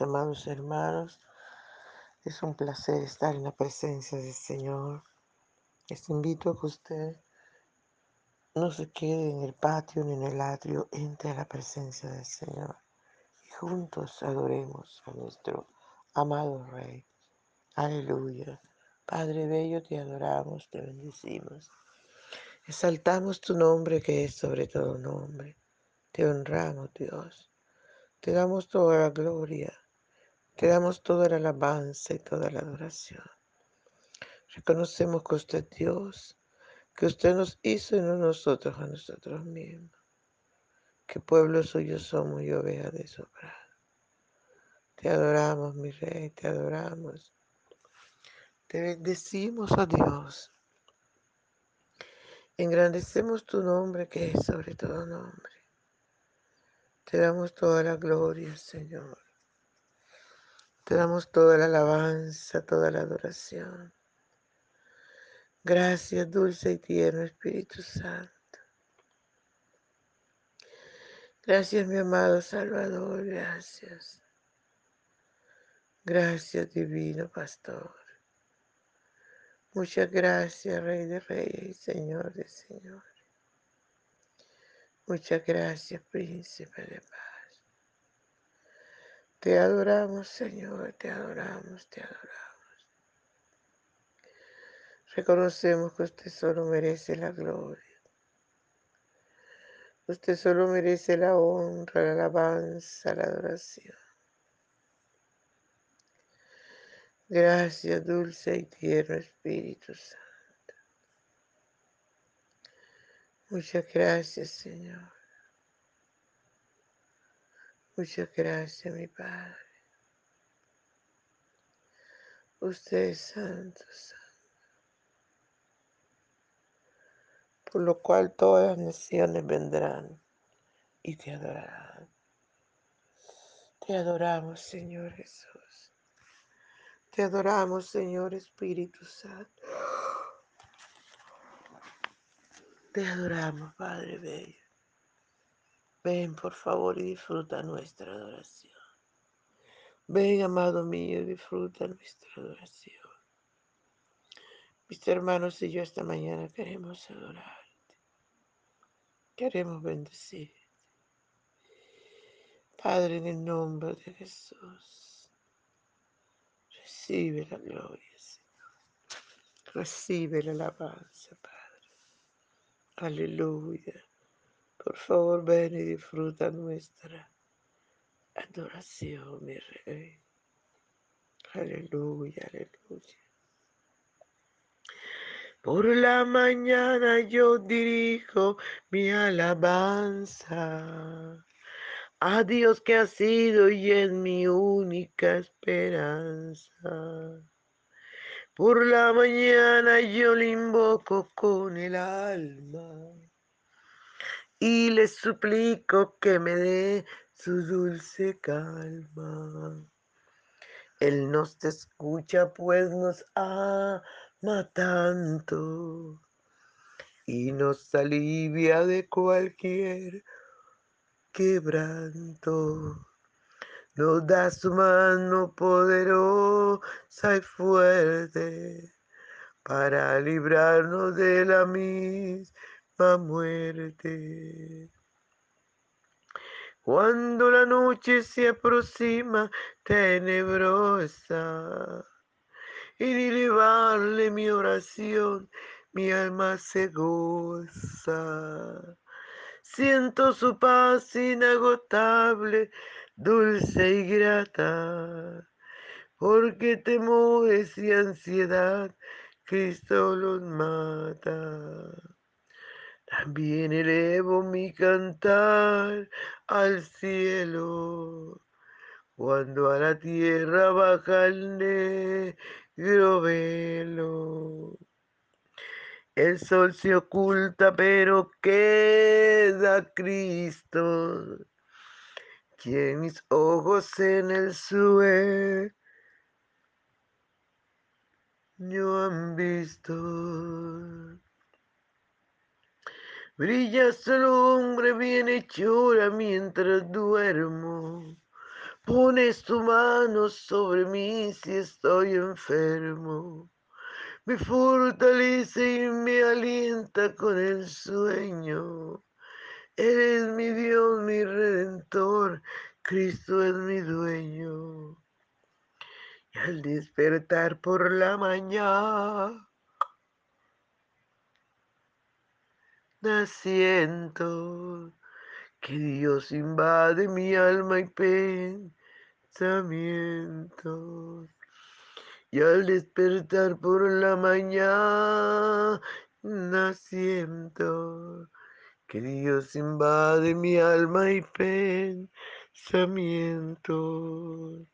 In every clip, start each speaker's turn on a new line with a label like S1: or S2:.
S1: amados hermanos. Es un placer estar en la presencia del Señor. Les invito a que usted no se quede en el patio ni en el atrio, entre a la presencia del Señor y juntos adoremos a nuestro amado Rey. Aleluya. Padre Bello, te adoramos, te bendecimos. Exaltamos tu nombre que es sobre todo nombre. Te honramos, Dios. Te damos toda la gloria. Te damos toda la alabanza y toda la adoración. Reconocemos que usted es Dios, que usted nos hizo y no nosotros a nosotros mismos. Que pueblo suyo somos y oveja de su. Te adoramos, mi rey, te adoramos. Te bendecimos, oh Dios. Engrandecemos tu nombre que es sobre todo nombre. Te damos toda la gloria, Señor. Te damos toda la alabanza, toda la adoración. Gracias, dulce y tierno Espíritu Santo. Gracias, mi amado Salvador, gracias. Gracias, divino Pastor. Muchas gracias, Rey de Reyes y Señor de Señores. Muchas gracias, Príncipe de Paz. Te adoramos, Señor, te adoramos, te adoramos. Reconocemos que usted solo merece la gloria. Usted solo merece la honra, la alabanza, la adoración. Gracias, dulce y tierno Espíritu Santo. Muchas gracias, Señor. Muchas gracias, mi Padre. Usted es santo, santo. Por lo cual todas las naciones vendrán y te adorarán. Te adoramos, Señor Jesús. Te adoramos, Señor Espíritu Santo. Te adoramos, Padre Bello. Ven, por favor, y disfruta nuestra adoración. Ven, amado mío, y disfruta nuestra adoración. Mis hermanos y yo esta mañana queremos adorarte. Queremos bendecirte. Padre, en el nombre de Jesús. Recibe la gloria, Señor. Recibe la alabanza, Padre. Aleluya. Por favor, ven y disfruta nuestra adoración, mi Rey. Aleluya, aleluya. Por la mañana yo dirijo mi alabanza a Dios que ha sido y es mi única esperanza. Por la mañana yo le invoco con el alma y le suplico que me dé su dulce calma. Él nos escucha pues nos ama tanto y nos alivia de cualquier quebranto. Nos da su mano poderosa y fuerte para librarnos de la misma muerte. Cuando la noche se aproxima tenebrosa y elevarle mi oración, mi alma se goza Siento su paz inagotable, dulce y grata, porque temores y ansiedad Cristo los mata. También elevo mi cantar al cielo, cuando a la tierra baja el negro velo. El sol se oculta, pero queda Cristo, quien mis ojos en el sueño han visto. Brilla lumbre bien hechura mientras duermo, Pones tu mano sobre mí si estoy enfermo. Me fortalece y me alienta con el sueño. Eres mi Dios, mi redentor. Cristo es mi dueño. Y al despertar por la mañana, siento que Dios invade mi alma y pensamientos. Y al despertar por la mañana, siento que Dios invade mi alma y pensamientos.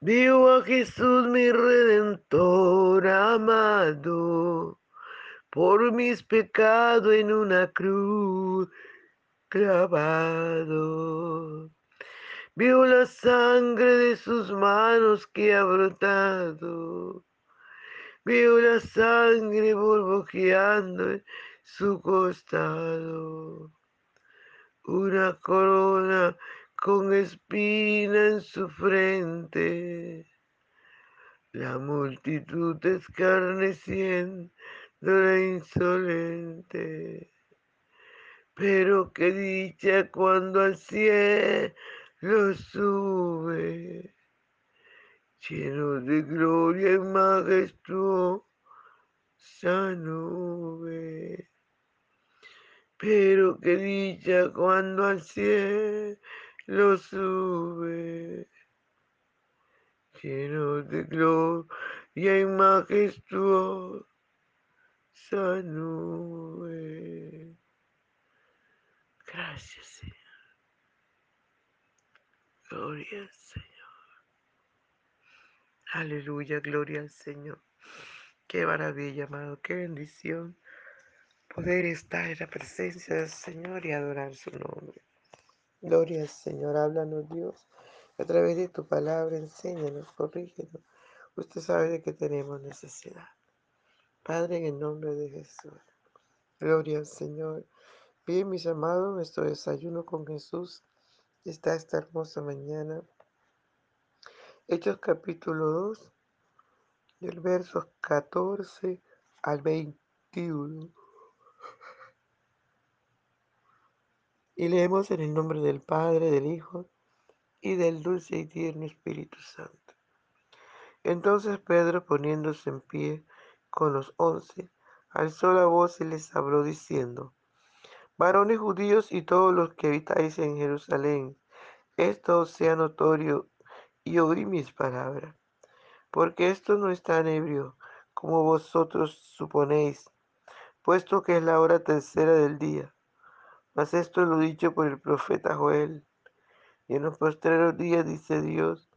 S1: Vivo a Jesús mi redentor amado, por mis pecados en una cruz clavado. Vio la sangre de sus manos que ha brotado. Vio la sangre burbujeando en su costado. Una corona con espina en su frente. La multitud escarneciendo la insolente. Pero qué dicha cuando al cielo sube, lleno de gloria y majestuosa nube. Pero qué dicha cuando al cielo sube, lleno de gloria y majestuosa nube. Gracias, Señor. Gloria al Señor. Aleluya, gloria al Señor. Qué maravilla, amado, qué bendición poder estar en la presencia del Señor y adorar su nombre. Gloria al Señor, háblanos Dios. A través de tu palabra, enséñanos, corrígenos. Usted sabe de que tenemos necesidad. Padre, en el nombre de Jesús. Gloria al Señor. Bien, mis amados, nuestro desayuno con Jesús está esta hermosa mañana. Hechos capítulo 2, del verso 14 al 21. Y leemos en el nombre del Padre, del Hijo y del dulce y tierno Espíritu Santo. Entonces Pedro, poniéndose en pie con los once, alzó la voz y les habló diciendo, Varones judíos y todos los que habitáis en Jerusalén, esto sea notorio y oí mis palabras, porque esto no es tan ebrio como vosotros suponéis, puesto que es la hora tercera del día. Mas esto lo dicho por el profeta Joel. Y en los postreros días, dice Dios,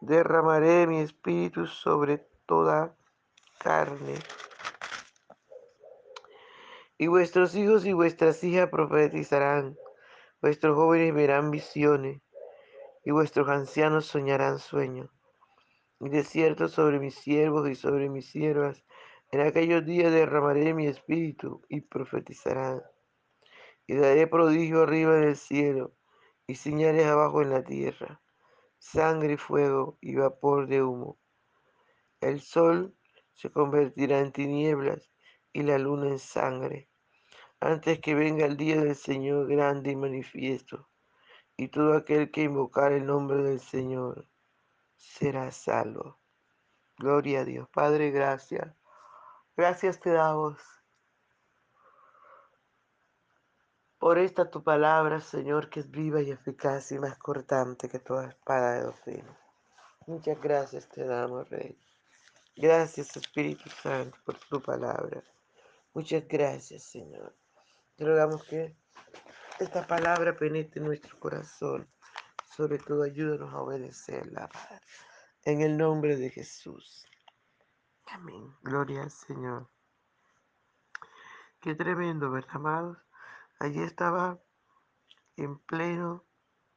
S1: derramaré mi espíritu sobre toda carne. Y vuestros hijos y vuestras hijas profetizarán, vuestros jóvenes verán visiones, y vuestros ancianos soñarán sueños. Y de cierto sobre mis siervos y sobre mis siervas, en aquellos días derramaré mi espíritu y profetizarán y daré prodigio arriba en el cielo y señales abajo en la tierra, sangre y fuego y vapor de humo. El sol se convertirá en tinieblas y la luna en sangre, antes que venga el día del Señor grande y manifiesto, y todo aquel que invocar el nombre del Señor será salvo. Gloria a Dios. Padre, gracias. Gracias te damos Por esta tu palabra, Señor, que es viva y eficaz y más cortante que toda espada de doctrina. Muchas gracias te damos, Rey. Gracias, Espíritu Santo, por tu palabra. Muchas gracias, Señor. Te rogamos que esta palabra penetre en nuestro corazón. Sobre todo, ayúdanos a obedecerla. En el nombre de Jesús. Amén. Gloria al Señor. Qué tremendo, ¿verdad, amados? Allí estaba en pleno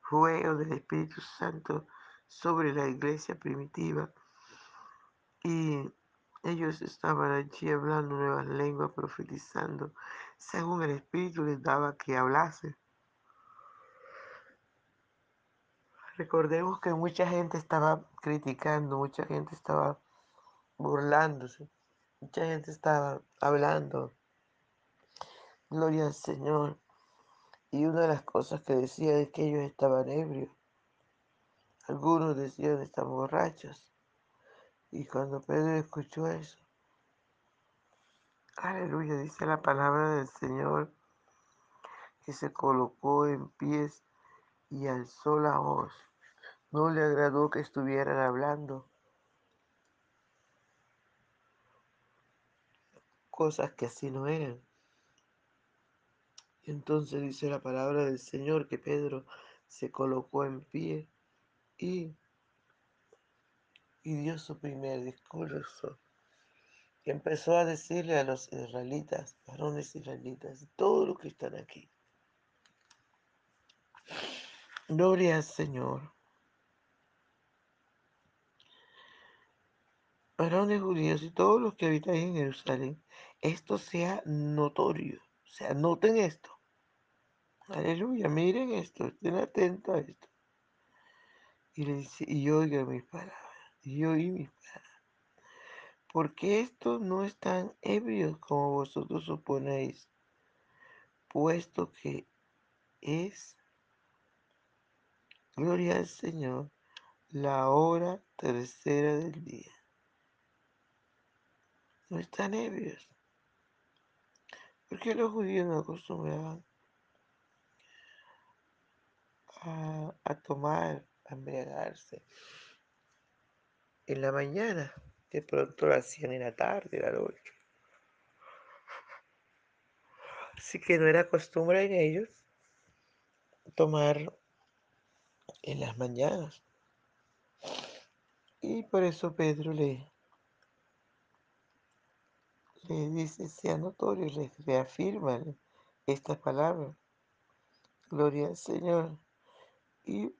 S1: juego del Espíritu Santo sobre la iglesia primitiva y ellos estaban allí hablando nuevas lenguas, profetizando, según el Espíritu les daba que hablase. Recordemos que mucha gente estaba criticando, mucha gente estaba burlándose, mucha gente estaba hablando. Gloria al Señor. Y una de las cosas que decía es que ellos estaban ebrios. Algunos decían están borrachos. Y cuando Pedro escuchó eso, aleluya, dice la palabra del Señor, que se colocó en pies y alzó la voz. No le agradó que estuvieran hablando cosas que así no eran. Entonces dice la palabra del Señor que Pedro se colocó en pie y, y dio su primer discurso. Y empezó a decirle a los israelitas, varones israelitas, todos los que están aquí, gloria al Señor. Varones judíos y todos los que habitan en Jerusalén, esto sea notorio. O sea, noten esto. Aleluya, miren esto, estén atentos a esto. Y le dice, y oigan mis palabras, y oí mis palabras. Porque estos no están ebrios como vosotros suponéis, puesto que es, gloria al Señor, la hora tercera del día. No están ebrios. Porque los judíos no acostumbraban a tomar, a embriagarse en la mañana. De pronto lo hacían en la tarde, en la noche. Así que no era costumbre en ellos tomar en las mañanas. Y por eso Pedro le, le dice, sea notorio, le reafirma esta palabra. Gloria al Señor. Y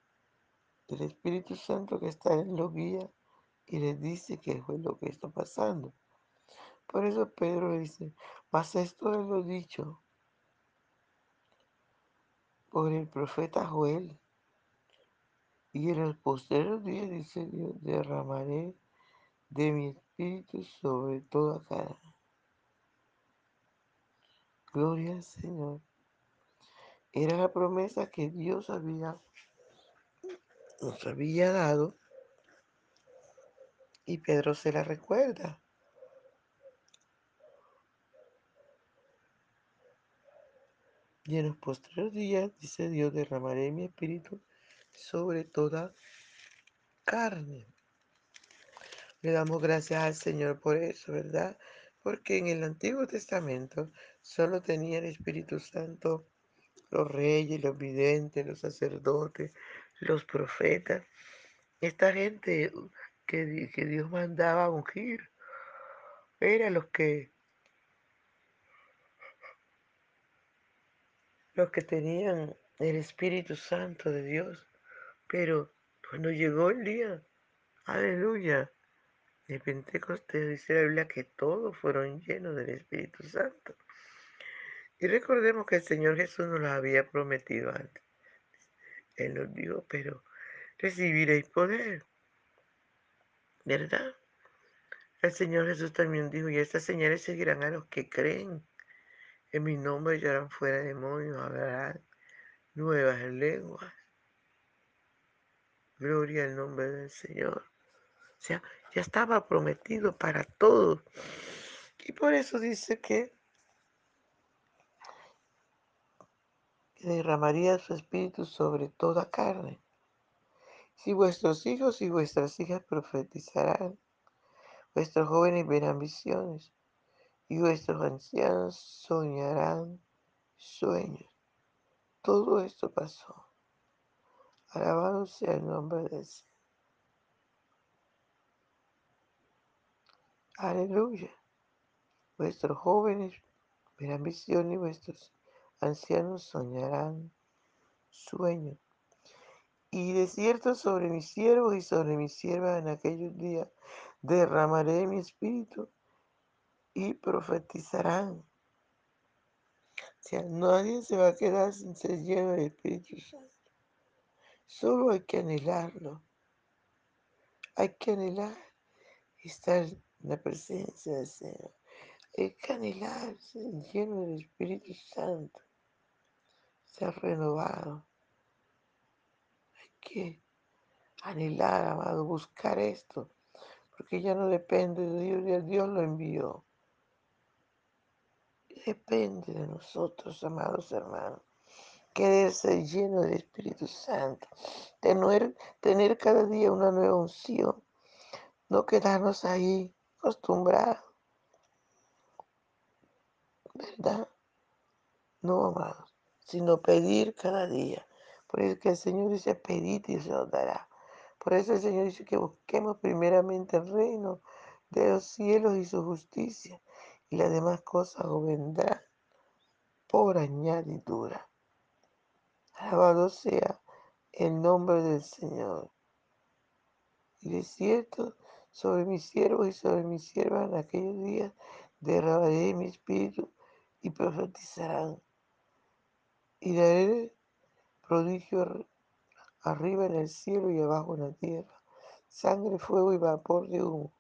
S1: el Espíritu Santo que está en los guía y les dice que fue lo que está pasando. Por eso Pedro dice, mas esto es lo dicho por el profeta Joel. Y en el posterior día, dice Dios, derramaré de mi espíritu sobre toda cara. Gloria al Señor. Era la promesa que Dios había, nos había dado y Pedro se la recuerda. Y en los posteriores días, dice Dios, derramaré mi espíritu sobre toda carne. Le damos gracias al Señor por eso, ¿verdad? Porque en el Antiguo Testamento solo tenía el Espíritu Santo los reyes, los videntes, los sacerdotes, los profetas. Esta gente que, Dios mandaba ungir eran los que los que tenían el Espíritu Santo de Dios. Pero cuando llegó el día, aleluya, de Pentecostés, dice la Biblia que todos fueron llenos del Espíritu Santo. Y recordemos que el Señor Jesús nos lo había prometido antes. Él nos dijo, pero recibiréis poder. ¿Verdad? El Señor Jesús también dijo, y estas señales seguirán a los que creen. En mi nombre llorarán fuera demonios, hablarán nuevas lenguas. Gloria al nombre del Señor. O sea, ya estaba prometido para todos. Y por eso dice que derramaría su espíritu sobre toda carne. Si vuestros hijos y vuestras hijas profetizarán, vuestros jóvenes verán visiones y vuestros ancianos soñarán sueños. Todo esto pasó. Alabado sea el nombre de Señor. Aleluya. Vuestros jóvenes verán visiones y vuestros ancianos soñarán sueños. Y de cierto sobre mis siervos y sobre mis siervas en aquellos días derramaré mi espíritu y profetizarán. O sea, nadie se va a quedar sin ser lleno del Espíritu Santo. Solo hay que anhelarlo. Hay que anhelar estar en la presencia del Señor. Hay que anhelar ser lleno del Espíritu Santo, ser renovado. Que anhelar, amado, buscar esto, porque ya no depende de Dios, Dios lo envió. Depende de nosotros, amados hermanos. Querer ser lleno del Espíritu Santo, tener, tener cada día una nueva unción, no quedarnos ahí acostumbrados, ¿verdad? No, amados, sino pedir cada día. Por eso el Señor dice, pedid y se os dará. Por eso el Señor dice que busquemos primeramente el reino de los cielos y su justicia, y las demás cosas os por añadidura. Alabado sea el nombre del Señor. Y de cierto, sobre mis siervos y sobre mis siervas en aquellos días derramaré mi espíritu y profetizarán. Y daré prodigio arriba en el cielo y abajo en la tierra, sangre, fuego y vapor de humo.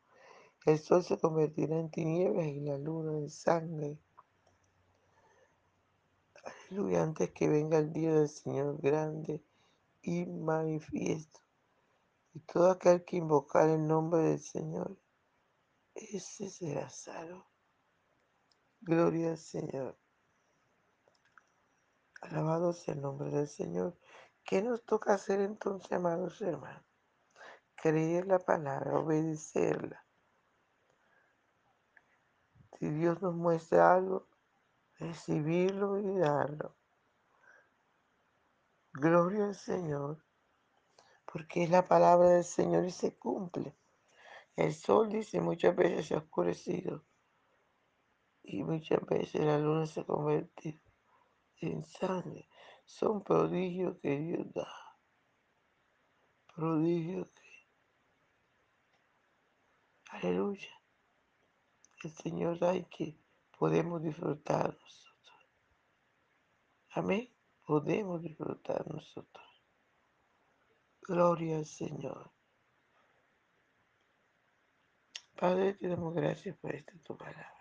S1: El sol se convertirá en tinieblas y la luna en sangre. Aleluya, antes que venga el día del Señor grande y manifiesto. Y todo aquel que invocar el nombre del Señor, ese será salvo. Gloria al Señor. Alabado sea el nombre del Señor. ¿Qué nos toca hacer entonces, amados hermanos? Creer la palabra, obedecerla. Si Dios nos muestra algo, recibirlo y darlo. Gloria al Señor, porque es la palabra del Señor y se cumple. El sol dice muchas veces se ha oscurecido y muchas veces la luna se ha convertido en sangre. Son prodigios que Dios da. Prodigios que... Aleluya. El Señor da y que podemos disfrutar nosotros. Amén. Podemos disfrutar nosotros. Gloria al Señor. Padre, te damos gracias por esta tu palabra.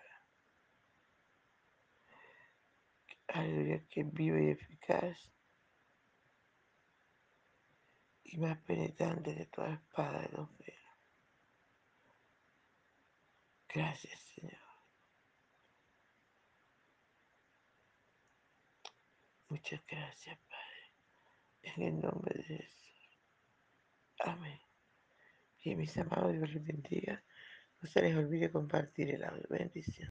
S1: Aleluya, que vive y eficaz y más penetrante de toda espada de los filos. Gracias, Señor. Muchas gracias, Padre. En el nombre de Jesús. Amén. Y mis amados, Dios les bendiga. No se les olvide compartir el audio. Bendición.